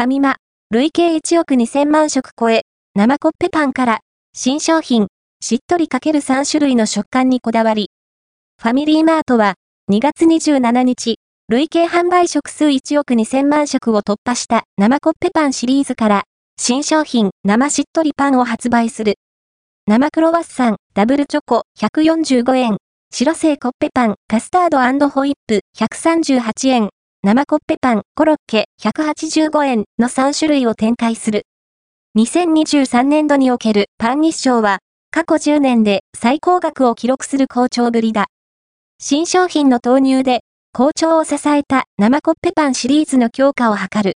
ファミマ、累計1億2000万食超え、生コッペパンから、新商品、しっとりかける3種類の食感にこだわり。ファミリーマートは、2月27日、累計販売食数1億2000万食を突破した生コッペパンシリーズから、新商品生しっとりパンを発売する。生クロワッサン、ダブルチョコ、145円。白製コッペパン、カスタードホイップ、138円。生コッペパン、コロッケ、185円の3種類を展開する。2023年度におけるパン日賞は、過去10年で最高額を記録する好調ぶりだ。新商品の投入で、好調を支えた生コッペパンシリーズの強化を図る。